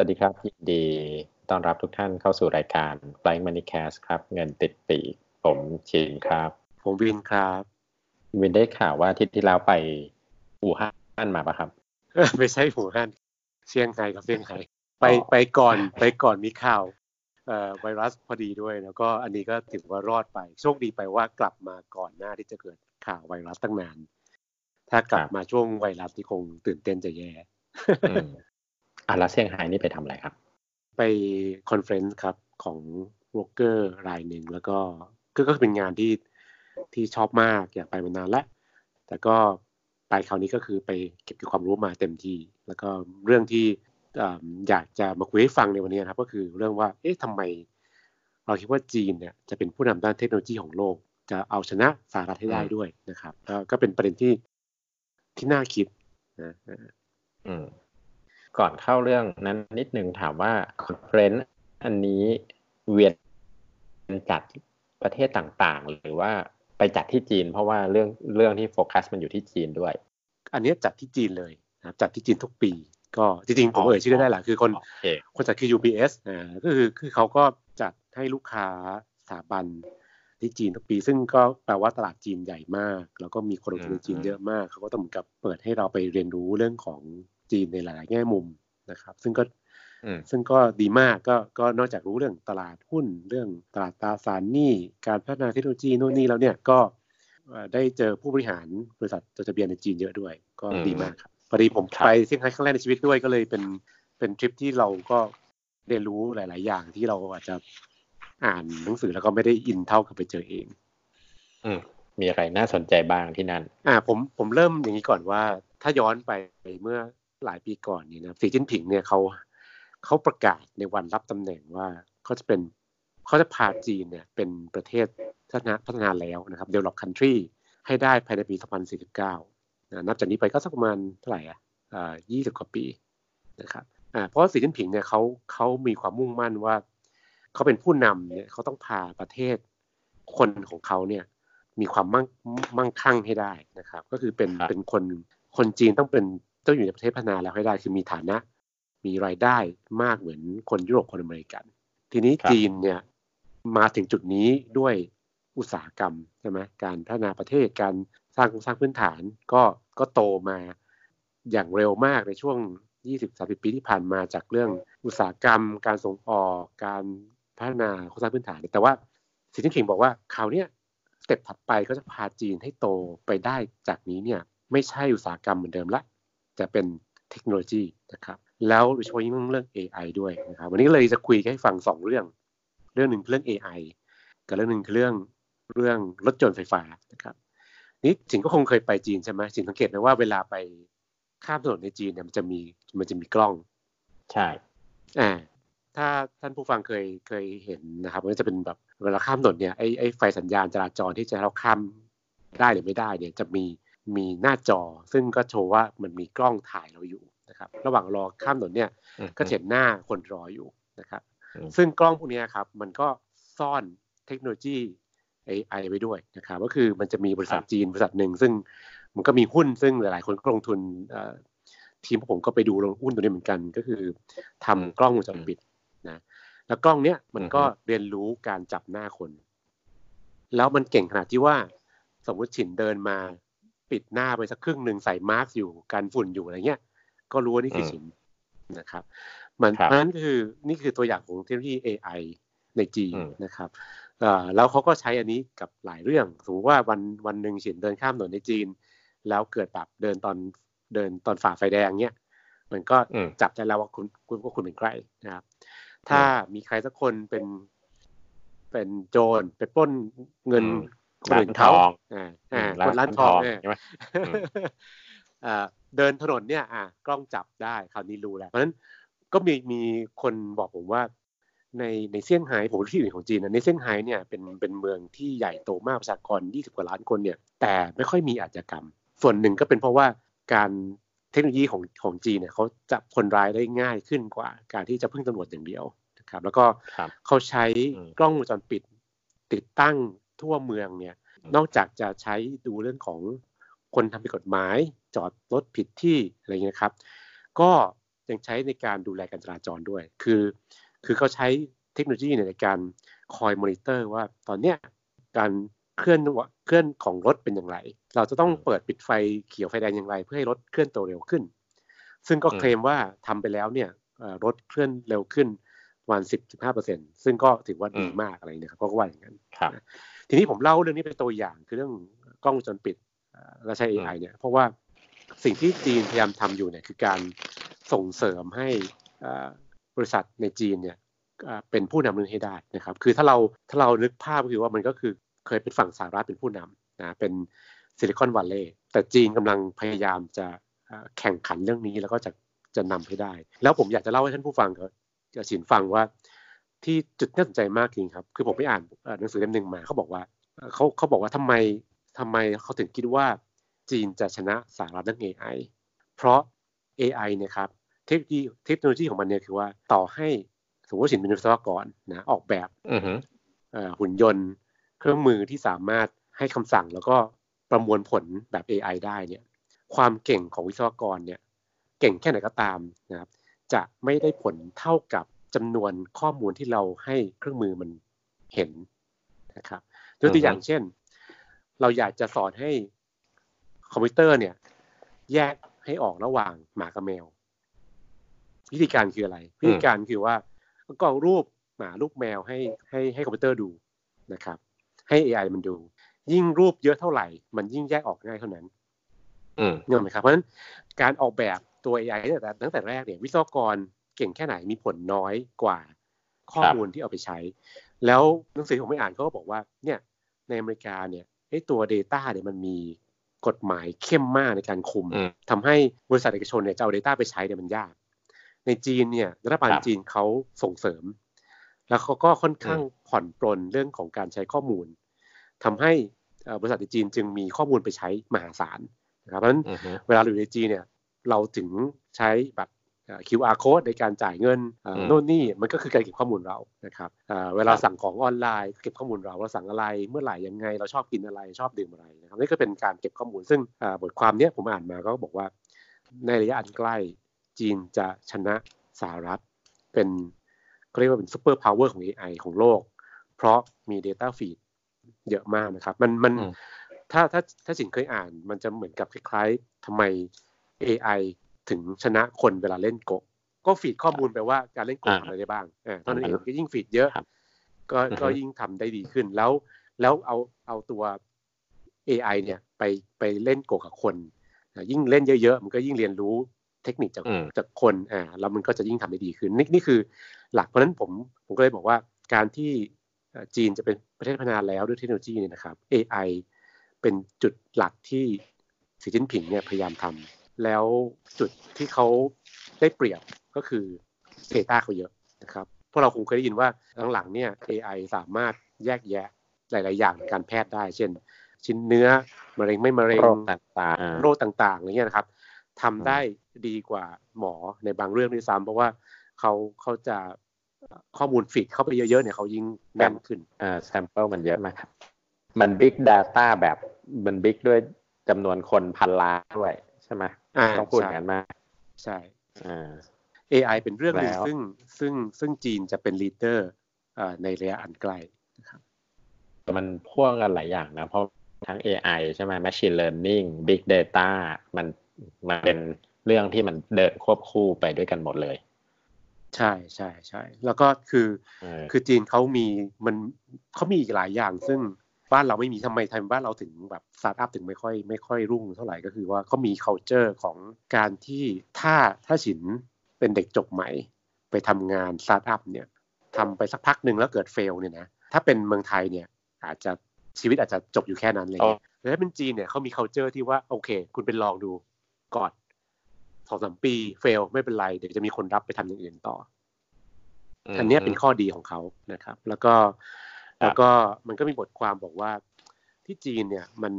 วัสดีครับยินดีต้อนรับทุกท่านเข้าสู่รายการ Flying Money Cast ครับ เงินติดปีกผมชินครับ ผมวินครับ วินได้ข่าวว่าอาทิตย์ที่แล้วไปอู่ฮั่นมาปะครับ ไม่ใช่หูฮั่นเชียงไฮ้กับเชียงไฮ้ไปไปก่อนไปก่อนมีข่าวเอ่อไวรัสพอดีด้วย แล้วก็อันนี้ก็ถือว่ารอดไป โชคดีไปว่ากลับมาก่อนหน้าที่จะเกิดข่าวไวรัสตั้งนาน ถ้ากลับมาช่วงไวรัสที่คงตื่นเต้นจะแย่ อืมอะแล้วเซี่ยงไฮ้นี่ไปทำอะไรครับ ไป conference ครับของวอลเกอร์รายหนึ่งแล้วก็ก็ก็เป็นงานที่ที่ชอบมากอยากไปมานานแล้ว แต่ก็ไปคราวนี้ก็คือไปเก็บเกี่ยวความรู้มาเต็มที่ แล้วก็เรื่องที่เอิ่มอยากจะมาคุยให้ฟังในวันนี้นะครับ ก็คือเรื่องว่าเอ๊ะทำไม เราคิดว่าจีนเนี่ยจะเป็นผู้นำด้านเทคโนโลยีของโลก จะเอาชนะสหรัฐให้ได้ด้วยนะครับก็ก็เป็นประเด็นที่ที่น่าคิดนะอืม ก่อนเข้าเรื่องนั้นนิดนึงถามว่า conference อันนี้เวียนจัดประเทศต่างๆ หรือว่าไปจัดที่จีน เพราะว่าเรื่องเรื่องที่โฟกัสมันอยู่ที่จีนด้วย อันเนี้ยจัดที่จีนเลยนะครับจัดที่จีนทุกปี ก็จริงๆผมเอ่ยชื่อได้แหละคือคนโอเคคนจัดคือ UBS อ่าก็คือคือเขาก็จัดให้ลูกค้าสถาบันที่จีนทุกปี ซึ่งก็แปลว่าตลาดจีนใหญ่มาก แล้วก็มีคนลงทุนในจีนเยอะมากเขาก็ต้องเหมือนกับเปิดให้เราไปเรียนรู้เรื่องของ จีนในหลายๆแง่มุมนะครับ ซึ่งก็อืมซึ่งก็ดีมากก็ก็นอกจากรู้เรื่องตลาดหุ้นเรื่องตลาดตราสารหนี้การพัฒนาเทคโนโลยีโน่นนี่แล้วเนี่ยก็เอ่อได้เจอผู้บริหารบริษัทจดทะเบียนในจีนเยอะด้วย ก็อืมดีมากครับพอดีผมครับไปเซี่ยงไฮ้ครั้งแรกในชีวิตด้วยก็เลยเป็นเป็นทริปที่เราก็เรียนรู้หลาย ๆ อย่างที่เราอาจจะอ่านหนังสือแล้วก็ไม่ได้อินเท่ากับไปเจอเอง อืมมีอะไรน่าสนใจบ้างที่นั่น อ่า ผมผมเริ่มอย่างนี้ก่อนว่า ถ้าย้อนไปเมื่อ หลายปีก่อนนี่นะสีจิ้นผิงเนี่ยเขาเขาประกาศในวันรับตำแหน่งว่าเขาจะเป็นเขาจะพาจีนเนี่ยเป็นประเทศพัฒนาพัฒนาแล้วนะครับ develop country ให้ได้ภายในปี 2049นะนับจากนี้ไปก็สักประมาณเท่าไหร่อะอ่า20กว่าปีนะครับอ่าเพราะว่าสีจิ้นผิงเนี่ยเขาเขามีความมุ่งมั่นว่าเขาเป็นผู้นำเนี่ยเขาต้องพาประเทศคนของเขาเนี่ยมีความมั่งมั่งคั่งให้ได้นะครับ ก็คือเป็นครับเป็นคนคนจีนต้องเป็น ต้องอยู่ในประเทศพัฒนาแล้วให้ได้คือมีฐานะ มีรายได้มากเหมือนคนยุโรปคนอเมริกัน ทีนี้ครับจีนเนี่ยมาถึงจุดนี้ด้วยอุตสาหกรรมใช่ไหมการพัฒนาประเทศการสร้างโครงสร้างพื้นฐานก็ก็โตมาอย่างเร็วมากในช่วง 20-30 ปีที่ผ่านมาจากเรื่องอุตสาหกรรม การส่งออกการพัฒนาโครงสร้างพื้นฐาน แต่ว่าสีจิ้นผิงบอกว่าคราวเนี้ยสเต็ปถัดไปก็จะพาจีนให้โตไปได้จากนี้เนี่ยไม่ใช่อุตสาหกรรมเหมือนเดิมละ จะเป็นเทคโนโลยีนะครับแล้วโดยเฉพาะยิ่งเรื่อง AI ด้วยนะครับวันนี้เลยจะคุยให้ฟังสองเรื่อง เรื่องหนึ่งคือเรื่อง AI กับเรื่องหนึ่งคือเรื่องเรื่องรถยนต์ไฟฟ้านะครับนี่จินก็คงเคยไปจีนใช่ไหมจินสังเกตไหมว่าเวลาไปข้ามถนนในจีนเนี่ยมันจะมีมันจะมีกล้อง ใช่อ่าถ้าท่านผู้ฟังเคยเคยเห็นนะครับมันก็จะเป็นแบบเวลาข้ามถนนเนี่ยไอ้ไอ้ไฟสัญญาณจราจรที่จะให้เราข้ามได้หรือไม่ได้เนี่ยจะมี มีหน้าจอ ซึ่งก็โชว์ว่ามันมีกล้องถ่ายเราอยู่นะครับ ระหว่างรอข้ามถนนเนี่ยอืมก็จะเห็นหน้าคนรออยู่นะครับอืมซึ่งกล้องพวกเนี้ยครับมันก็ซ่อนเทคโนโลยี AI ไว้ด้วยนะครับ ก็คือมันจะมีบริษัทจีนบริษัทหนึ่งซึ่งมันก็มีหุ้นซึ่งหลาย ๆ คนก็ลงทุนเอ่อทีมผมก็ไปดูลงหุ้นตัวนี้เหมือนกัน ก็คือทำกล้องวงจรปิดนะแล้วกล้องเนี้ยมันก็เรียนรู้การจับหน้าคน แล้วมันเก่งขนาดที่ว่า สมมติฉินเดินมา ปิดหน้าไปสักครึ่งหนึ่งใส่มาร์กอยู่กันฝุ่นอยู่อะไรเงี้ย ก็รู้ว่านี่คือฉินนะครับ มันครับเพราะฉะนั้นคือนี่คือตัวอย่างของเทคโนโลยี AI ในจีนอืมนะครับเอ่อแล้วเขาก็ใช้อันนี้กับหลายเรื่องสมมติว่าวันวันหนึ่งฉินเดินข้ามถนนในจีน แล้วเกิดแบบเดินตอนเดินตอนฝ่าไฟแดงเนี่ยมันก็อืมจับได้แล้วว่าคุณคุณว่าคุณเป็นใครนะครับ ถ้ามีใครสักคนเป็น เป็นโจรไปปล้นเงินอืม คนอื่นเขาร้านทองอ่าอ่าร้าคนนร้านทองเนี่ยใช่ไหมอืมอ่าเดินถนนเนี่ย อ่ากล้องจับได้คราวนี้รู้แล้ว เพราะฉะนั้นก็มีมีคนบอกผมว่า ในในเซี่ยงไฮ้ผมรู้ที่อื่นของจีนนะในเซี่ยงไฮ้เนี่ยเป็นเป็นเมืองที่ใหญ่โตมากประชากร 20 กว่าล้านคนเนี่ย แต่ไม่ค่อยมีอาชญากรรม ส่วนหนึ่งก็เป็นเพราะว่าการเทคโนโลยีของของจีนเนี่ยเขาจับคนร้ายได้ง่ายขึ้นกว่า การที่จะพึ่งตำรวจอย่างเดียวนะครับ แล้วก็ครับเขาใช้อืมกล้องวงจรปิดติดตั้ง ทั่วเมืองเนี่ยอืมนอกจากจะใช้ดูเรื่องของคนทำผิดกฎหมาย จอดรถผิดที่อะไรเงี้ยครับ ก็ยังใช้ในการดูแลการจราจรด้วย คือ คือเขาใช้เทคโนโลยีในการคอยมอนิเตอร์ว่าตอนเนี้ยการเคลื่อนเคลื่อนของรถเป็นอย่างไร เราจะต้องเปิดปิดไฟเขียวไฟแดงอย่างไร เพื่อให้รถเคลื่อนตัวเร็วขึ้น ซึ่งก็เคลมว่าทำไปแล้วเนี่ยรถเคลื่อนเร็วขึ้นประมาณสิบสิบห้าเปอร์เซ็นซึ่งก็ถือว่าดีมากอะไรเนี่ยครับก็ว่าอย่างนั้น ทีนี้ผมเล่าเรื่องนี้เป็นตัวอย่างคือเรื่องกล้องวงจรปิดและใช้ AI เนี่ยเพราะว่าสิ่งที่จีนพยายามทำอยู่เนี่ยคือการส่งเสริมให้บริษัทในจีนเนี่ยเป็นผู้นำเรื่องให้ได้นะครับ คือถ้าเราถ้าเรานึกภาพก็คือว่ามันก็คือเคยเป็นฝั่งสหรัฐเป็นผู้นำนะเป็นซิลิคอนวัลเลย์แต่จีนกำลังพยายามจะแข่งขันเรื่องนี้แล้วก็จะจะนำให้ได้ แล้วผมอยากจะเล่าให้ท่านผู้ฟังกับสินฟังว่า ที่จุดน่าสนใจมากจริงครับ คือผมไปอ่านหนังสือเล่มหนึ่งมาเขาบอกว่าเขาเขาบอกว่าทำไมทำไมเขาถึงคิดว่าจีนจะชนะสหรัฐเรื่อง AI เพราะ AI เนี่ยครับเทคโนโลยีเทคโนโลยีของมันเนี่ยคือว่าต่อให้สมมติว่าสินเป็นวิศวกรนะออกแบบหุ่นยนต์ เครื่องมือที่สามารถให้คำสั่งแล้วก็ประมวลผลแบบ AI ได้เนี่ยความเก่งของวิศวกรเนี่ยเก่งแค่ไหนก็ตามนะครับจะไม่ได้ผลเท่ากับ จำนวนข้อมูลที่เราให้เครื่องมือมันเห็นนะครับยกตัวอย่างเช่น เราอยากจะสอนให้คอมพิวเตอร์เนี่ย แยกให้ออกระหว่างหมากับแมววิธีการคืออะไรวิธีการคือว่าก็รูปหมารูปแมวให้ให้ให้คอมพิวเตอร์ดูนะครับ ให้ AI มันดู ยิ่งรูปเยอะเท่าไหร่ มันยิ่งแยกออกง่ายเท่านั้นเนไหมครับเพราะฉะนั้นการออกแบบตัว AI ตั้งแต่ตั้งแต่แรกเนี่ยวิศวกร เก่งแค่ไหนมีผลน้อยกว่าข้อมูลที่เอาไปใช้ แล้วหนังสือผมไม่อ่านเขาก็บอกว่าเนี่ยในอเมริกาเนี่ยไอ้ตัว Data เนี่ยมันมีกฎหมายเข้มมากในการคุมทำให้บริษัทเอกชนเนี่ยจะเอา Data ไปใช้เนี่ยมันยาก ในจีนเนี่ยรัฐบาลจีนเขาส่งเสริม แล้วเขาก็ค่อนข้างผ่อนปลนเรื่องของการใช้ข้อมูลทำให้บริษัทในจีนจึงมีข้อมูลไปใช้มหาศาลนะครับเพราะฉะนั้นเวลาเราอยู่ในจีนเนี่ยเราถึงใช้แบบ QR code ในการจ่ายเงินโน่นนี่มันก็คือการเก็บข้อมูลเรานะครับเวลาสั่งของออนไลน์เก็บข้อมูลเราเราสั่งอะไรเมื่อไหร่ยังไง เราชอบกินอะไรชอบดื่มอะไรนะครับนี่ก็เป็นการเก็บข้อมูล ซึ่งบทความนี้ผมอ่านมาก็บอกว่า ในระยะอันใกล้จีนจะชนะสหรัฐ เป็นเขาเรียกว่าเป็น superpower ของ AI ของโลก เพราะมี Data Feed เยอะมากนะครับ มันมันถ้าถ้าถ้าสินเคยอ่านมันจะเหมือนกับคล้ายๆทำไม AI ถึงชนะคนเวลาเล่นโกะก็ feed ข้อมูลไปว่าการเล่นโกะทำอะไรได้บ้างอ่าตอนนั้นเองก็ยิ่ง feed เยอะ ก็ก็ยิ่งทำได้ดีขึ้นแล้ว แล้วเอาเอาตัว AI เนี่ยไปไปเล่นโกกับคนยิ่งเล่นเยอะๆ มันก็ยิ่งเรียนรู้เทคนิคจากจากคนอ่าแล้วมันก็จะยิ่งทำได้ดีขึ้นนี่นี่คือหลักเพราะนั้นผมผมก็เลยบอกว่าการที่จีนจะเป็นประเทศพัฒนาแล้วด้วยเทคโนโลยีเนี่ยนะครับ AI เป็นจุดหลักที่สีจิ้นผิงเนี่ยพยายามทำ แล้วจุดที่เขาได้เปรียบก็คือ Data เขาเยอะนะครับพวกเราคงเคยได้ยินว่าหลังๆเนี่ย AI สามารถแยกแยะหลาย ๆ อย่างในการแพทย์ได้ เช่น ชิ้นเนื้อมะเร็งไม่มะเร็งโรคต่างๆโรคต่างๆอะไรเงี้ยนะครับทำได้ดีกว่าหมอในบางเรื่องด้วยซ้ำเพราะว่าเขาเขาจะข้อมูล feed เข้าไปเยอะ ๆ เนี่ยเขายิ่งแม่นขึ้นอ่า sample มันเยอะมากครับ มัน big data แบบมัน big ด้วยจำนวนคนพันล้านด้วยใช่ไหมต้องพูดอย่างนั้นมากใช่อ่า AI เป็นเรื่องหนึ่งซึ่งซึ่งซึ่งจีนจะเป็นลีดเดอร์ในระยะอันใกล้นะครับมันพ่วงกันหลายอย่างนะ เพราะทั้ง AI ใช่ไหม Machine Learning Big Data มันมันเป็นเรื่องที่มันเดินควบคู่ไปด้วยกันหมดเลย ใช่ใช่ใช่แล้วก็คือคือจีนเขามีมันเขามีอีกหลายอย่างซึ่ง บ้านเราไม่มีทำไมทำบ้านเราถึงแบบสตาร์ทอัพถึงไม่ค่อยไม่ค่อยรุ่งเท่าไหร่ก็คือว่าเขามี culture ของการที่ถ้าถ้าฉินเป็นเด็กจบใหม่ ไปทำงานสตาร์ทอัพเนี่ยทำไปสักพักหนึ่งแล้วเกิดเฟลเนี่ยนะถ้าเป็นเมืองไทยเนี่ยอาจจะชีวิตอาจจะจบอยู่แค่นั้นเลยแต่ถ้าเป็นจีนเนี่ยเขามี culture ที่ว่าโอเค คุณเป็นลองดูก่อนสองสามปีเฟลไม่เป็นไร เดี๋ยวจะมีคนรับไปทำอย่างอื่นต่อ อันนี้เป็นข้อดีของเขานะครับ แล้วก็ แล้วก็มันก็มีบทความบอกว่าที่จีนเนี่ยมัน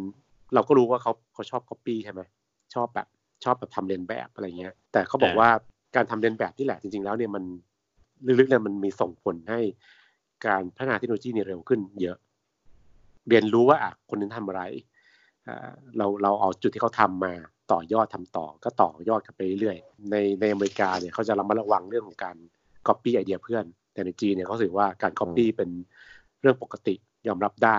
เราก็รู้ว่าเขาเขาชอบก๊อปปี้ใช่ไหมชอบแบบชอบแบบทำเลียนแบบอะไรเงี้ย แต่เขาบอกว่าการทำเลียนแบบนี่แหละจริง ๆ แล้วเนี่ยมันลึกๆเนี่ยมันมีส่งผลให้การพัฒนาเทคโนโลยีเนี่ยเร็วขึ้น เยอะ เรียนรู้ว่าอะคนนั้นทำอะไรเราเราเอาจุดที่เขาทำมาต่อยอดทำต่อ ก็ต่อยอดกันไปเรื่อยๆในในอเมริกาเนี่ยเขาจะระมัดระวังเรื่องของการก๊อปปี้ไอเดียเพื่อน แต่ในจีนเนี่ยเขาถือว่าการก๊อปปี้เป็น เรื่องปกติยอมรับได้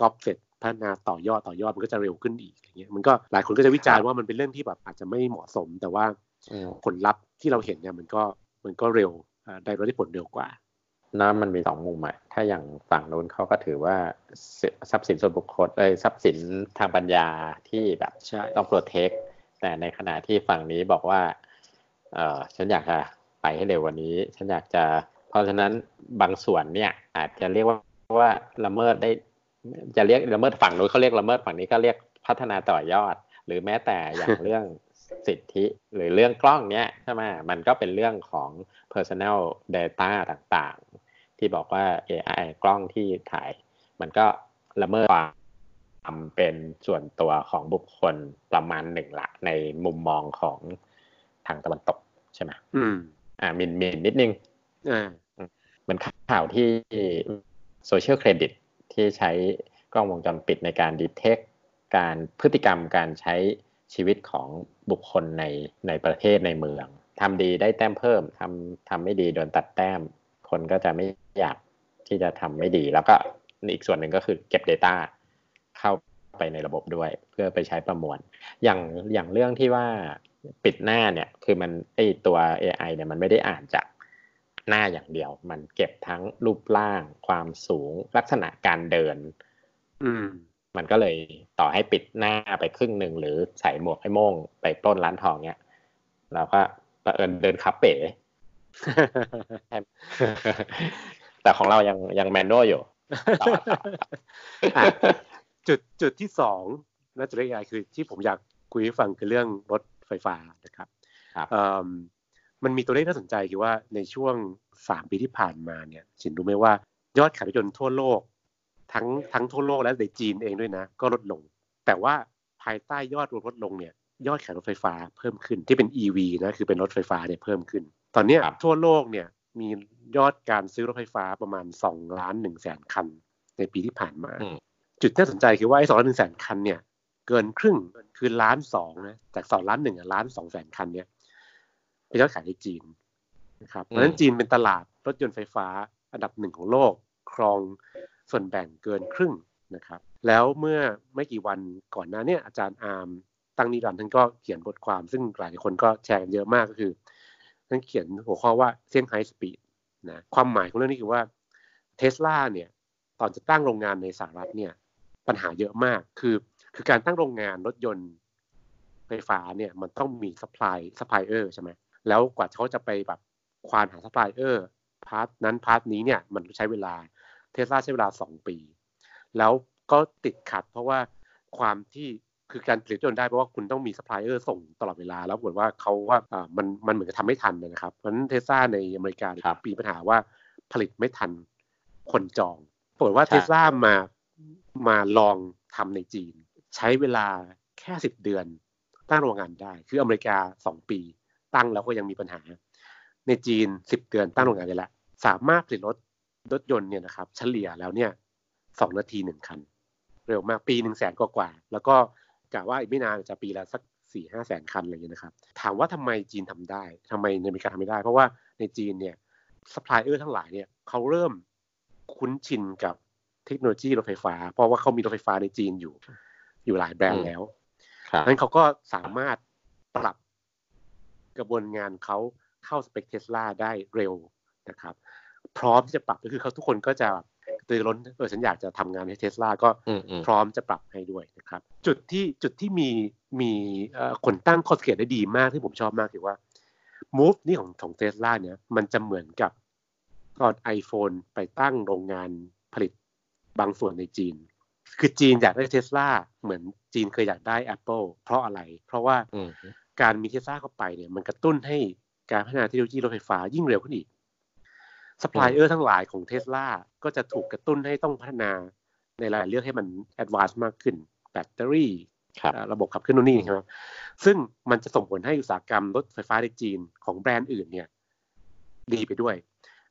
ก๊อปเสร็จพัฒนาต่อยอดต่อยอดมันก็จะเร็วขึ้นอีกอย่างเงี้ยมันก็หลายคนก็จะวิจารณ์ว่ามันเป็นเรื่องที่แบบอาจจะไม่เหมาะสม แต่ว่าผลลัพธ์ที่เราเห็นเนี่ยมันก็มันก็เร็วได้ได้ผลเร็วกว่านะมันมีสองมุมอะถ้าอย่างฝั่งนู้นเขาก็ถือว่าทรัพย์สินส่วนบุคคลเอ้ทรัพย์สินทางปัญญาที่แบบต้องโปรเทค แต่ในขณะที่ฝั่งนี้บอกว่า เออฉันอยากจะไปให้เร็วกว่านี้ ฉันอยากจะ เพราะฉะนั้นบางส่วนเนี่ยอาจจะเรียกว่า ว่าละเมิดได้จะเรียกละเมิดฝั่งนู้นเขาเรียกละเมิดฝั่งนี้ก็เรียกพัฒนาต่อยอด หรือแม้แต่อย่างเรื่องสิทธิหรือเรื่องกล้องเนี้ยใช่ไหมมันก็เป็นเรื่องของ personal data ต่างๆ ที่บอกว่า AI กล้องที่ถ่าย มันก็ละเมิดความเป็นส่วนตัวของบุคคลประมาณหนึ่งละในมุมมองของทางตะวันตกใช่ไหมอืม อ่ามินมินนิดนึงอ่าเหมือนข่าวที่ โซเชียลเครดิตที่ใช้กล้องวงจรปิดในการดีเทคการพฤติกรรมการใช้ชีวิตของบุคคลในในประเทศในเมืองทำดีได้แต้มเพิ่มทำทำไม่ดีโดนตัดแต้ม คนก็จะไม่อยากที่จะทำไม่ดี แล้วก็อีกส่วนหนึ่งก็คือเก็บ Data เข้าไปในระบบด้วย เพื่อไปใช้ประมวล อย่างอย่างเรื่องที่ว่าปิดหน้าเนี่ยคือมันไอตัว AI เนี่ยมันไม่ได้อ่านจาก หน้าอย่างเดียว มันเก็บทั้งรูปร่าง ความสูงลักษณะการเดิน อืม มันก็เลยต่อให้ปิดหน้าไปครึ่งหนึ่งหรือใส่หมวกไอ้โม่งไปปล้นร้านทองเนี้ยเราก็เอิญเดินคับเป๋แต่ของเรายังยังแมนนวลอยู่จุดจุดที่สองน่าจะเรียกอะไรคือที่ผมอยากคุยให้ฟังคือเรื่องรถไฟฟ้านะครับ มันมีตัวเลขน่าสนใจคือว่าในช่วงสามปีที่ผ่านมาเนี่ยฉินรู้ไหมว่ายอดขายรถยนต์ทั่วโลก ทั้งทั้งทั่วโลกและในจีนเองด้วยนะ ก็ลดลง แต่ว่าภายใต้ยอดรวมลดลงเนี่ยยอดขายรถไฟฟ้าเพิ่มขึ้นที่เป็น EV นะคือเป็นรถไฟฟ้าเนี่ยเพิ่มขึ้น ตอนนี้ทั่วโลกเนี่ยมียอดการซื้อรถไฟฟ้าประมาณ2ล้าน1แสนคัน ในปีที่ผ่านมา จุดที่น่าสนใจคือว่าไอ้สองล้านหนึ่งแสนคันเนี่ยเกินครึ่งคือล้านสองนะจากสองล้านหนึ่งล้านสองแสนคันเนี่ยเป็น ยอดขายในจีนนะครับเพราะฉะนั้นจีนเป็นตลาดรถยนต์ไฟฟ้าอันดับหนึ่งของโลกครองส่วนแบ่งเกินครึ่งนะครับ แล้วเมื่อไม่กี่วันก่อนหน้านี้อาจารย์อาร์มตั้งนิรันดรท่านก็เขียนบทความ ซึ่งหลายคนก็แชร์กันเยอะมากก็คือท่านเขียนหัวข้อว่าเซี่ยงไฮ้ speed นะความหมายของเรื่องนี้คือว่าเทสลาเนี่ยตอนจะตั้งโรงงานในสหรัฐเนี่ยปัญหาเยอะมากคือคือการตั้งโรงงานรถยนต์ไฟฟ้าเนี่ยมันต้องมี supply supplier ใช่ไหม แล้วกว่าเขาจะไปแบบควานหา supplier part นั้น part นี้เนี่ยมันใช้เวลาเทสลาใช้เวลาสองปี แล้วก็ติดขัดเพราะว่าความที่คือการผลิตรถยนต์ได้เพราะว่าคุณต้องมีซัพพลายเออร์ส่งตลอดเวลา แล้วปรากฏว่าเขาว่าอ่ามันมันเหมือนจะทำไม่ทันนะครับ เพราะฉะนั้นเทสลาในอเมริกามีปัญหาว่าผลิตไม่ทันคนจองปรากฏว่าเทสลามามาลองทำในจีน ใช้เวลาแค่สิบเดือนตั้งโรงงานได้ คืออเมริกาสองปี ตั้งแล้วก็ยังมีปัญหา ในจีนสิบเดือนตั้งโรงงานได้แล้วสามารถผลิตรถรถยนต์เนี่ยนะครับ เฉลี่ยแล้วเนี่ยสองนาทีหนึ่งคัน เร็วมากปีหนึ่งแสนกว่าแล้วก็กะว่าอีกไม่นานจะปีละสักสี่ห้าแสนคันอะไรเงี้ยนะครับ ถามว่าทำไมจีนทำได้ทำไมในอเมริกาทำไม่ได้ เพราะว่าในจีนเนี่ยซัพพลายเออร์ทั้งหลายเนี่ยเขาเริ่มคุ้นชินกับเทคโนโลยีรถไฟฟ้า เพราะว่าเขามีรถไฟฟ้าในจีนอยู่ อยู่หลายแบรนด์แล้วนั้นเขาก็สามารถปรับ กระบวนงานเขาเข้าสเปคเทสลาได้เร็วนะครับ พร้อมที่จะปรับก็คือเขาทุกคนก็จะตื่นร้นเออฉันอยากจะทำงานให้เทสลาก็พร้อมจะปรับให้ด้วยนะครับ จุดที่จุดที่มีมีคนตั้งข้อสังเกตได้ดีมากที่ผมชอบมากคือว่า move นี่ของของเทสลาเนี่ยมันจะเหมือนกับตอน iPhone ไปตั้งโรงงานผลิตบางส่วนในจีน คือจีนอยากได้เทสลาเหมือนจีนเคยอยากได้ Apple เพราะอะไร เพราะว่า การมีเทสลาเข้าไปเนี่ยมันกระตุ้นให้การพัฒนาเทคโนโลยีรถไฟฟ้ายิ่งเร็วขึ้นอีกซัพพลายเออร์ทั้งหลายของเทสลาก็จะถูกกระตุ้นให้ต้องพัฒนาในหลายเรื่องให้มัน advance มากขึ้น แบตเตอรี่ระบบขับเคลื่อนนู่นนี่ใช่ไหมซึ่งมันจะส่งผลให้อุตสาหกรรมรถไฟฟ้าในจีนของแบรนด์อื่นเนี่ยดีไปด้วย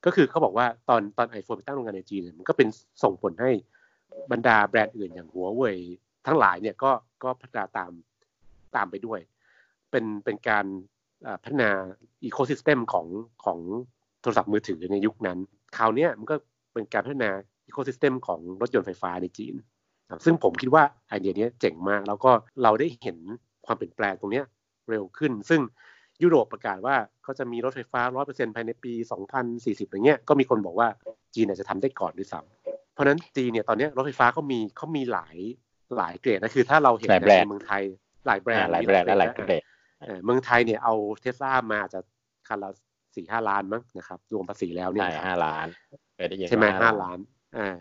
ก็คือเขาบอกว่าตอนตอนไอโฟนไปตั้งโรงงานในจีนมันก็เป็นส่งผลให้บรรดาแบรนด์อื่นอย่างหัวเว่ยทั้งหลายเนี่ยก็ก็พัฒนาตามตามไปด้วย เป็นเป็นการพัฒนา ecosystem ของของโทรศัพท์มือถือในยุคนั้น คราวนี้มันก็เป็นการพัฒนา ecosystem ของรถยนต์ไฟฟ้าในจีน ซึ่งผมคิดว่าไอเดียนี้เจ๋งมาก แล้วก็เราได้เห็นความเปลี่ยนแปลงตรงนี้เร็วขึ้น ซึ่งยุโรปประกาศว่าเขาจะมีรถไฟฟ้า 100%ภายในปี 2040 อย่างเงี้ย ก็มีคนบอกว่าจีนจะทำได้ก่อนด้วยซ้ำเพราะนั้นจีนเนี่ยตอนนี้รถไฟฟ้าเขามีเขามีหลายหลายเกรดนะคือถ้าเราเห็นในเมืองไทยหลายแบรนด์หลายแบรนด์หลายเกรด เมืองไทยเนี่ยเอาเทสลามาจะคันละสี่ห้าล้านมั้งนะครับ รวมภาษีแล้วเนี่ยห้าล้านใช่ไหมห้าล้านอ่า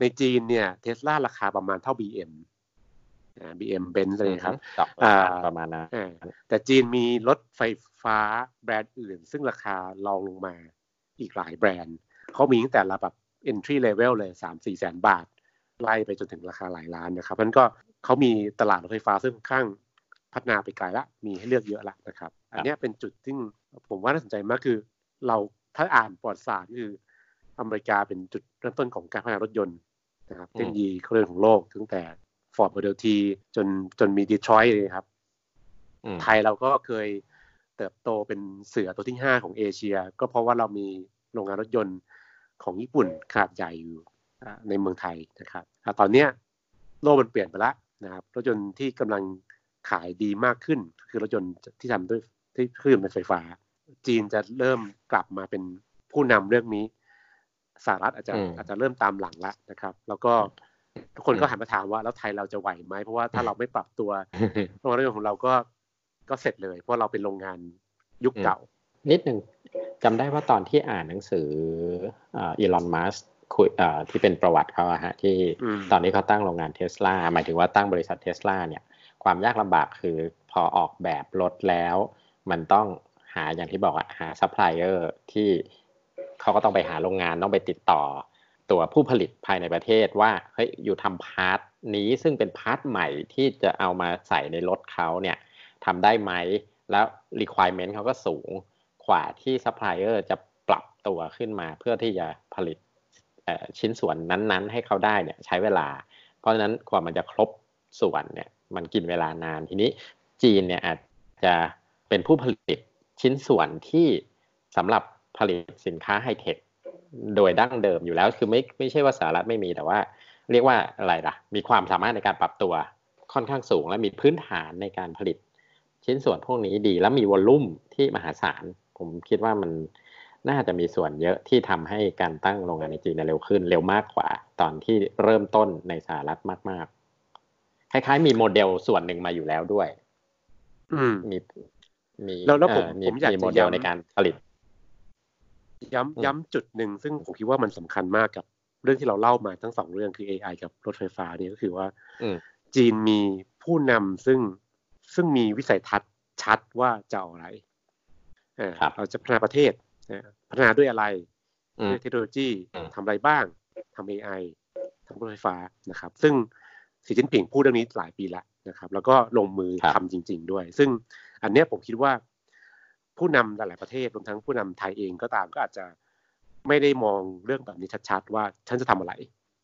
ในจีนเนี่ยเทสลาราคาประมาณเท่าบีเอ็มบีเอ็มเบนซ์เลยครับประมาณนั้นแต่จีนมีรถไฟฟ้าแบรนด์อื่น ซึ่งราคารองลงมาอีกหลายแบรนด์เขามีตั้งแต่ระแบบ entry level เลยสามสี่แสนบาท ไล่ไปจนถึงราคาหลายล้านนะครับมันก็เขามีตลาดรถไฟฟ้าซึ่งค่อนข้าง พัฒนาไปไกลละมีให้เลือกเยอะละนะครับ อันนี้เป็นจุดที่ผมว่าน่าสนใจมากคือ เราถ้าอ่านประวัติศาสตร์คืออเมริกาเป็นจุดเริ่มต้นของการพัฒนารถยนต์นะครับเทคโนโลยีเครื่องของโลกตั้งแต่ฟอร์ดโมเดลทีจนจนมีดีทรอยต์เลยครับ ไทยเราก็เคยเติบโตเป็นเสือตัวที่ห้าของเอเชีย ก็เพราะว่าเรามีโรงงานรถยนต์ของญี่ปุ่นขนาดใหญ่อยู่ในเมืองไทยนะครับตอนนี้โลกมันเปลี่ยนไปแล้วนะครับรถยนต์ที่กำลัง ขายดีมากขึ้น คือรถยนต์ที่ทำด้วยที่เครื่องเป็นไฟฟ้า จีนจะเริ่มกลับมาเป็นผู้นำเรื่องนี้สหรัฐอาจจะอาจจะเริ่มตามหลังแล้วนะครับ แล้วก็ทุกคนก็หันมาถามว่าแล้วไทยเราจะไหวไหมเพราะว่าถ้าเราไม่ปรับตัวโรงงานรถยนต์ของเราก็ก็เสร็จเลย เพราะเราเป็นโรงงานยุคเก่า นิดหนึ่งจำได้ว่าตอนที่อ่านหนังสืออีลอนมัสคุยที่เป็นประวัติเขาอะฮะที่ตอนนี้เขาตั้งโรงงานเทสลาหมายถึงว่าตั้งบริษัทเทสลาเนี่ย ความยากลำบากคือพอออกแบบรถแล้ว มันต้องหาอย่างที่บอกอะหาซัพพลายเออร์ที่เขาก็ต้องไปหาโรงงานต้องไปติดต่อ ตัวผู้ผลิตภายในประเทศว่าเฮ้ย you ทำ part นี้ซึ่งเป็น part ใหม่ที่จะเอามาใส่ในรถเขาเนี่ยทำได้ไหมแล้ว requirement เขาก็สูงกว่าที่ซัพพลายเออร์จะปรับตัวขึ้นมาเพื่อที่จะผลิตชิ้นส่วนนั้นๆ ให้เขาได้เนี่ยใช้เวลา เพราะฉะนั้นกว่ามันจะครบส่วนเนี่ย มันกินเวลานานทีนี้จีนเนี่ยอาจจะเป็นผู้ผลิตชิ้นส่วนที่สำหรับผลิตสินค้าไฮเทคโดยดั้งเดิมอยู่แล้วคือไม่ไม่ใช่ว่าสหรัฐไม่มีแต่ว่า เรียกว่าอะไรล่ะ มีความสามารถในการปรับตัวค่อนข้างสูง และมีพื้นฐานในการผลิต ชิ้นส่วนพวกนี้ดี แล้วมีวอลลุ่มที่มหาศาล ผมคิดว่ามันน่าจะมีส่วนเยอะที่ทำให้การตั้งโรงงานในจีนเร็วขึ้น เร็วมากกว่า ตอนที่เริ่มต้นในสหรัฐมาก คล้ายๆ มีโมเดลส่วนหนึ่งมาอยู่แล้วด้วย อืมมีมีแล้วแล้วผมผมอยากมีโมเดลในการผลิต ย้ำย้ำจุดหนึ่งซึ่งผมคิดว่ามันสำคัญมากกับเรื่องที่เราเล่ามาทั้งสองเรื่องคือ AI กับรถไฟฟ้าเนี่ยก็คือว่าจีนมีผู้นำซึ่งซึ่งมีวิสัยทัศน์ชัดว่าจะเอาอะไรเราจะพัฒนาประเทศพัฒนาด้วยอะไรด้วยเทคโนโลยีทำอะไรบ้างทำ AI ทำรถไฟฟ้านะครับ ซึ่ง สีจิ้นผิงพูดเรื่องนี้หลายปีแล้วนะครับ แล้วก็ลงมือทำจริง ๆ ด้วย ซึ่งอันนี้ผมคิดว่าผู้นำหลายประเทศรวมทั้งผู้นำไทยเองก็ตามก็อาจจะไม่ได้มองเรื่องแบบนี้ชัดๆ ว่าฉันจะทำอะไร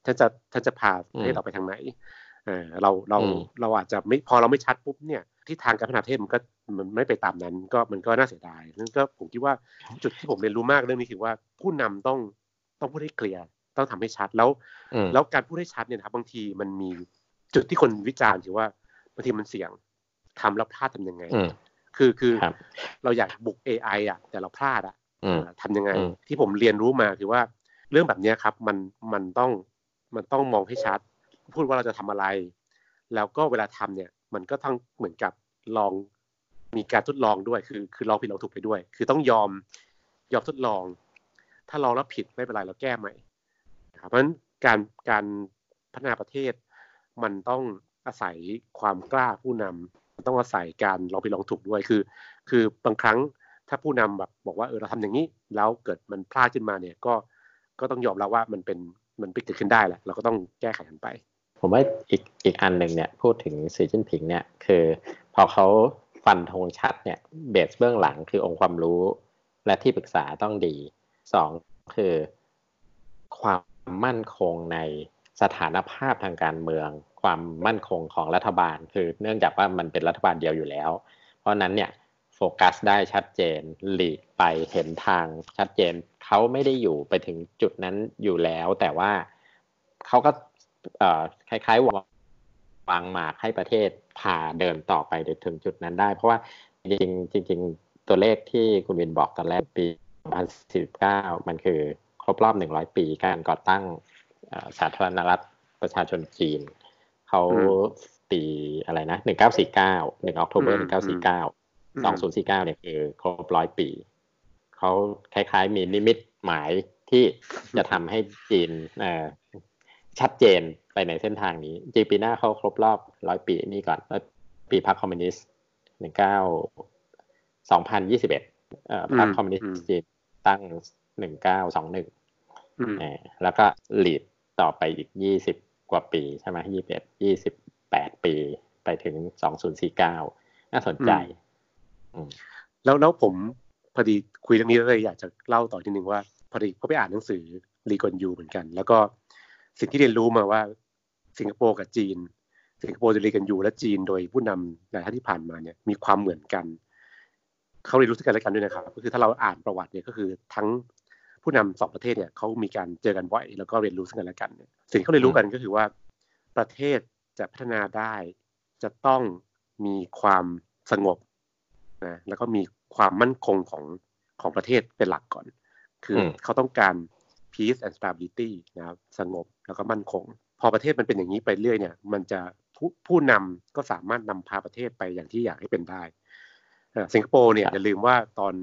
ฉันจะฉันจะพาประเทศเราไปทางไหนเออเราเราเราอาจจะไม่พอเราไม่ชัดปุ๊บเนี่ยที่ทางการพัฒนาประเทศมันก็มันไม่ไปตามนั้น ก็มันก็น่าเสียดายนั่นก็ผมคิดว่าจุดที่ผมเรียนรู้มากเรื่องนี้คือว่าผู้นำต้องต้องพูดให้เคลียร์ต้องทำให้ชัดแล้ว แล้วการพูดให้ชัดเนี่ยครับบางทีมันมี จุดที่คนวิจารณ์คือว่าบางทีมันเสี่ยงทำแล้วพลาดทำยังไง คือคือเราอยากบุก AI อะ แต่เราพลาดอะทำยังไง ที่ผมเรียนรู้มาคือว่าเรื่องแบบนี้ครับ มันมันต้องมันต้องมองให้ชัด พูดว่าเราจะทำอะไร แล้วก็เวลาทำเนี่ย มันก็ต้องเหมือนกับลองมีการทดลองด้วย คือ คือลองผิดลองถูกไปด้วย คือต้องยอมยอมทดลอง ถ้าลองแล้วผิดไม่เป็นไรเราแก้ใหม่ครับเพราะฉะนั้นการการพัฒนาประเทศ มันต้องอาศัยความกล้าผู้นำต้องอาศัยการลองผิดลองถูกด้วย คือ คือบางครั้งถ้าผู้นำแบบบอกว่าเออเราทำอย่างนี้ แล้วเกิดมันพลาดขึ้นมาเนี่ยก็ก็ต้องยอมรับว่ามันเป็นมันเกิดขึ้นได้แหละเราก็ต้องแก้ไขกันไป ผมว่าอีกอีกอันหนึ่งเนี่ยพูดถึงสีจิ้นผิงเนี่ยคือพอเขาฟันธงชัดเนี่ยเบสเบื้องหลังคือองค์ความรู้ และที่ปรึกษาต้องดีสองคือความมั่นคงในสถานภาพทางการเมือง ความมั่นคงของรัฐบาล คือเนื่องจากว่ามันเป็นรัฐบาลเดียวอยู่แล้ว เพราะนั้นเนี่ยโฟกัสได้ชัดเจนหลีกไปเห็นทางชัดเจนเขาไม่ได้อยู่ไปถึงจุดนั้นอยู่แล้ว แต่ว่าเขาก็คล้ายๆวางหมากให้ประเทศพาเดินต่อไปถึงจุดนั้นได้ เพราะว่าจริงจริงๆตัวเลขที่คุณวินบอกตอนแรกปี2019 มันคือครบรอบ 100 ปีการก่อตั้งสาธารณรัฐประชาชนจีน เขาปีอะไรนะ1949 1 October 1949 2049เนี่ยคือครบร้อยปี เขาคล้ายๆมีนิมิตหมายที่จะทำให้จีนชัดเจนไปในเส้นทางนี้จริงปีหน้าเขาครบรอบร้อยปีนี่ก่อนปีพรรคคอมมิวนิสต์หนึ่งเก้าสองพันยี่สิบเอ็ดพรรคคอมมิวนิสต์จีนตั้งหนึ่งเก้าสองหนึ่งแล้วก็ lead ต่อไปอีกยี่สิบ กว่าปีใช่ไหมยี่สิบเอ็ดยี่สิบแปดปีไปถึงสองศูนย์สี่เก้าน่าสนใจแล้วแล้วผมพอดีคุยเรื่องนี้เลยอยากจะเล่าต่อทีหนึ่งว่า พอดีก็ไปอ่านหนังสือรีกอนยูเหมือนกัน แล้วก็สิ่งที่เรียนรู้มาว่าสิงคโปร์กับจีน สิงคโปร์จะเรียนกันอยู่และจีนโดยผู้นำหลายท่านที่ผ่านมาเนี่ยมีความเหมือนกันเขาเรียนรู้สึกกันและกันด้วยนะครับ ก็คือถ้าเราอ่านประวัติเนี่ยก็คือทั้ง ผู้นำสองประเทศเนี่ยเขามีการเจอกันบ่อยแล้วก็เรียนรู้ซึ่งกันและกันเนี่ยสิ่งที่เขาเรียนรู้กันก็คือว่าประเทศจะพัฒนาได้จะต้องมีความสงบนะแล้วก็มีความมั่นคงของของประเทศเป็นหลักก่อน คือเขาต้องการ peace and stability นะครับสงบแล้วก็มั่นคง พอประเทศมันเป็นอย่างนี้ไปเรื่อยเนี่ย มันจะผู้ผู้นำก็สามารถนำพาประเทศไปอย่างที่อยากให้เป็นได้สิงคโปร์เนี่ยอย่าลืมว่าตอน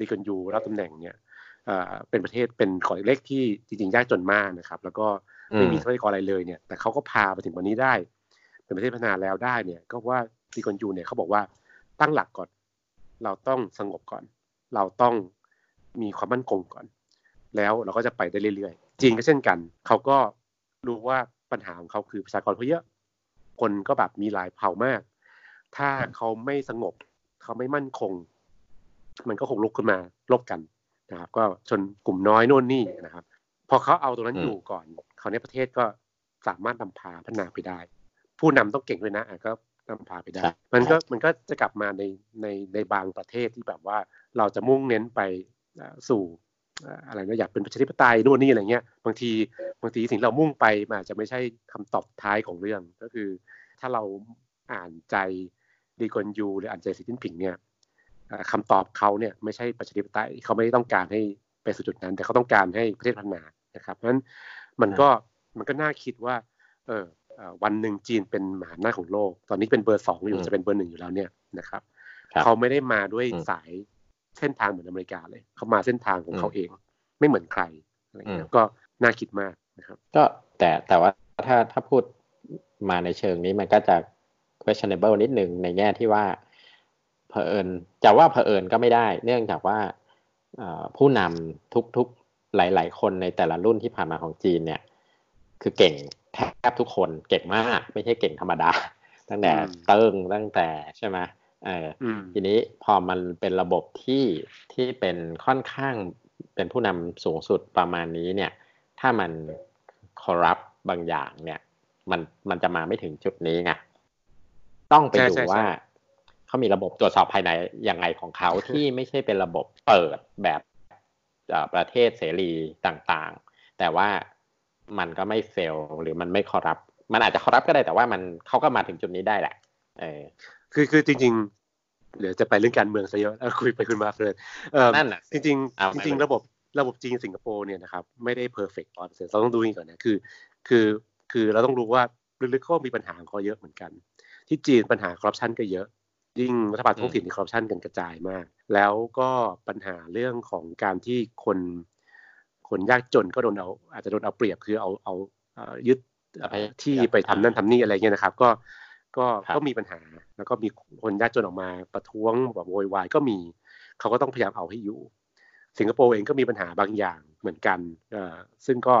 ลีกอนยูรับตำแหน่งเนี่ย เป็นประเทศเป็นขอเล็กที่จริงๆยากจนมากนะครับ แล้วก็ไม่มีทรัพยากรอะไรเลยเนี่ย แต่เขาก็พาไปถึงวันนี้ได้ เป็นประเทศพัฒนาแล้วได้เนี่ย ก็ว่าลีกอนยูเนี่ยเขาบอกว่าตั้งหลักก่อน เราต้องสงบก่อน เราต้องมีความมั่นคงก่อน แล้วเราก็จะไปได้เรื่อยๆจีนก็เช่นกัน เขาก็รู้ว่าปัญหาของเขาคือประชากรเขาเยอะ คนก็แบบมีหลายเผ่ามาก ถ้าเขาไม่สงบ เขาไม่มั่นคง มันก็คงลุกขึ้นมาลบกัน นะครับ ก็ชนกลุ่มน้อยโน่นนี่นะครับ พอเขาเอาตรงนั้นอยู่ก่อนเขาในประเทศก็สามารถนำพาพัฒนาไปได้ ผู้นำต้องเก่งด้วยนะก็นำพาไปได้ มันก็มันก็จะกลับมาในในในบางประเทศที่แบบว่าเราจะมุ่งเน้นไปสู่อะไรนะอยากเป็นประชาธิปไตยนู่นนี่อะไรเงี้ยบางทีบางทีสิ่งเรามุ่งไปมันอาจจะไม่ใช่คำตอบท้ายของเรื่องก็คือ ถ้าเราอ่านใจดีกอนยูหรืออ่านใจสีจิ้นผิงเนี่ย คำตอบเขาเนี่ยไม่ใช่ประชาธิปไตยเขาไม่ได้ต้องการให้ไปสู่จุดนั้น แต่เขาต้องการให้ประเทศพัฒนานะครับเพราะฉะนั้นมันก็มันก็น่าคิดว่า เออวันหนึ่งจีนเป็นมหาอำนาจของโลก ตอนนี้เป็นเบอร์สองอยู่จะเป็นเบอร์หนึ่งอยู่แล้วเนี่ยนะครับเขาไม่ได้มาด้วยสายเส้นทางเหมือนอเมริกาเลยเขามาเส้นทางของเขาเอง ไม่เหมือนใครอะไรเงี้ยก็น่าคิดมากนะครับ ก็แต่แต่ว่าถ้าถ้าพูดมาในเชิงนี้มันก็จะ questionable นิดหนึ่งในแง่ที่ว่า เผอิญจะว่าเผอิญก็ไม่ได้ เนื่องจากว่าผู้นำทุกๆหลาย ๆ คนในแต่ละรุ่นที่ผ่านมาของจีนเนี่ย คือเก่งแทบทุกคนเก่งมาก ไม่ใช่เก่งธรรมดา ตั้งแต่เติ้งตั้งแต่ใช่ไหมเออทีนี้พอมันเป็นระบบที่ที่เป็นค่อนข้างเป็นผู้นำสูงสุดประมาณนี้เนี่ย ถ้ามันคอรัปบางอย่างเนี่ย มันมันจะมาไม่ถึงจุดนี้ไงต้องไปดูว่า เขามีระบบตรวจสอบภายในยังไงของเขาที่ไม่ใช่เป็นระบบเปิดแบบประเทศเสรีต่างๆ แต่ว่ามันก็ไม่เฟลหรือมันไม่คอรัปมันอาจจะคอรัปก็ได้แต่ว่ามันเขาก็มาถึงจุดนี้ได้แหละ เออ คือคือจริง ๆ เดี๋ยวจะไปเรื่องการเมืองซะเยอะคุยไปคุยมาเลยนั่นแหละจริงจริงระบบระบบจีนสิงคโปร์เนี่ยนะครับไม่ได้ perfect ร้อยเปอร์เซ็นต์เราต้องดูนี่ก่อนนะคือ คือคือเราต้องรู้ว่าลึกๆเขามีปัญหาของเขาเยอะเหมือนกัน ที่จีนปัญหาคอร์รัปชันก็เยอะ ยิ่งรัฐบาลท้องถิ่นคอร์รัปชันกันกระจายมาก แล้วก็ปัญหาเรื่องของการที่คนคนยากจนก็โดนเอาอาจจะโดนเอาเปรียบคือเอาเอายึดที่ไปทำนั่นทำนี่อะไรเงี้ยนะครับ ก็ก็ก็มีปัญหา แล้วก็มีคนยากจนออกมาประท้วงแบบโวยวายก็มีเขาก็ต้องพยายามเอาให้อยู่ สิงคโปร์เองก็มีปัญหาบางอย่างเหมือนกันเอ่อซึ่งก็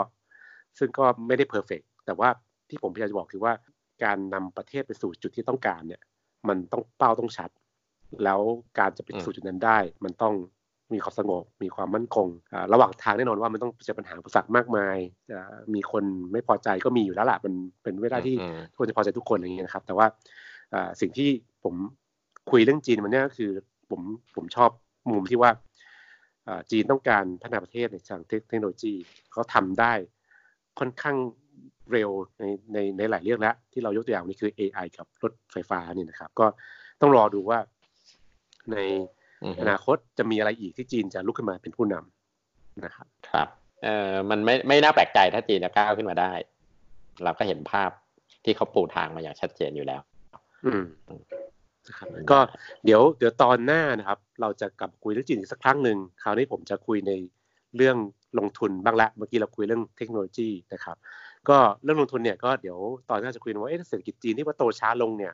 ซึ่งก็ไม่ได้เพอร์เฟกแต่ว่าที่ผมพยายามจะบอกคือว่าการนำประเทศไปสู่จุดที่ต้องการเนี่ย มันต้องเป้าต้องชัด แล้วการจะไปสู่จุดนั้นได้ มันต้องมีความสงบ มีความมั่นคง ระหว่างทางแน่นอนว่ามันต้องเจอปัญหาอุปสรรคมากมายจะมีคนไม่พอใจก็มีอยู่แล้วล่ะ มันเป็นไม่ได้ที่ทุกคนจะพอใจทุกคนอย่างเงี้ยนะครับ แต่ว่าสิ่งที่ผมคุยเรื่องจีนวันนี้ก็คือผมผมชอบมุมที่ว่าจีนต้องการพัฒนาประเทศในทางเทคโนโลยีเขาทำได้ค่อนข้าง เร็วในในในหลายเรื่องแล้ว ที่เรายกตัวอย่างนี้คือ AI กับรถไฟฟ้านี่นะครับ ก็ต้องรอดูว่าในอนาคตจะมีอะไรอีกที่จีนจะลุกขึ้นมาเป็นผู้นำนะครับ ครับเออมันไม่ไม่น่าแปลกใจถ้าจีนจะก้าวขึ้นมาได้ เราก็เห็นภาพที่เขาปูทางมาอย่างชัดเจนอยู่แล้ว อืมนะครับก็เดี๋ยวเดี๋ยวตอนหน้านะครับ เราจะกลับคุยเรื่องจีนอีกสักครั้งหนึ่งคราวนี้ผมจะคุยในเรื่องลงทุนบ้างละ เมื่อกี้เราคุยเรื่องเทคโนโลยีนะครับ ก็เรื่องลงทุนเนี่ยก็เดี๋ยวตอนหน้าจะคุยว่าเอ๊ะเศรษฐกิจจีนที่ว่าโตช้าลงเนี่ย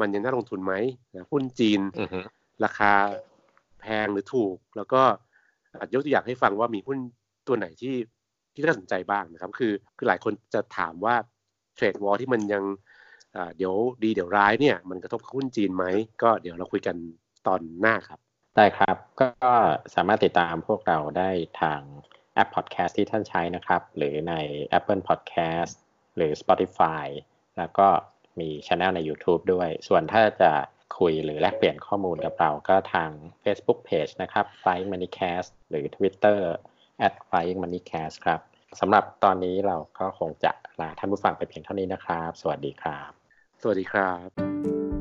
มันยังน่าลงทุนไหมหุ้นจีนราคาแพงหรือถูก แล้วก็ยกตัวอย่างให้ฟังว่ามีหุ้นตัวไหนที่ที่น่าสนใจบ้างนะครับ คือคือหลายคนจะถามว่าเทรดวอลที่มันยังเดี๋ยวดีเดี๋ยวร้ายเนี่ยมันกระทบหุ้นจีนไหมก็เดี๋ยวเราคุยกันตอนหน้าครับ ได้ครับก็สามารถติดตามพวกเราได้ทาง แอปพอดแคสต์ที่ท่านใช้นะครับ หรือใน Apple Podcast หรือ Spotify แล้วก็มีช anel ใน YouTube ด้วย ส่วนถ้าจะคุยหรือแลกเปลี่ยนข้อมูลกับเราก็ทาง Facebook Page นะครับ Flying Moneycast หรือ Twitter at Flying Moneycast ครับสำหรับตอนนี้เราก็คงจะลาท่านผู้ฟังไปเพียงเท่านี้นะครับ สวัสดีครับ สวัสดีครับ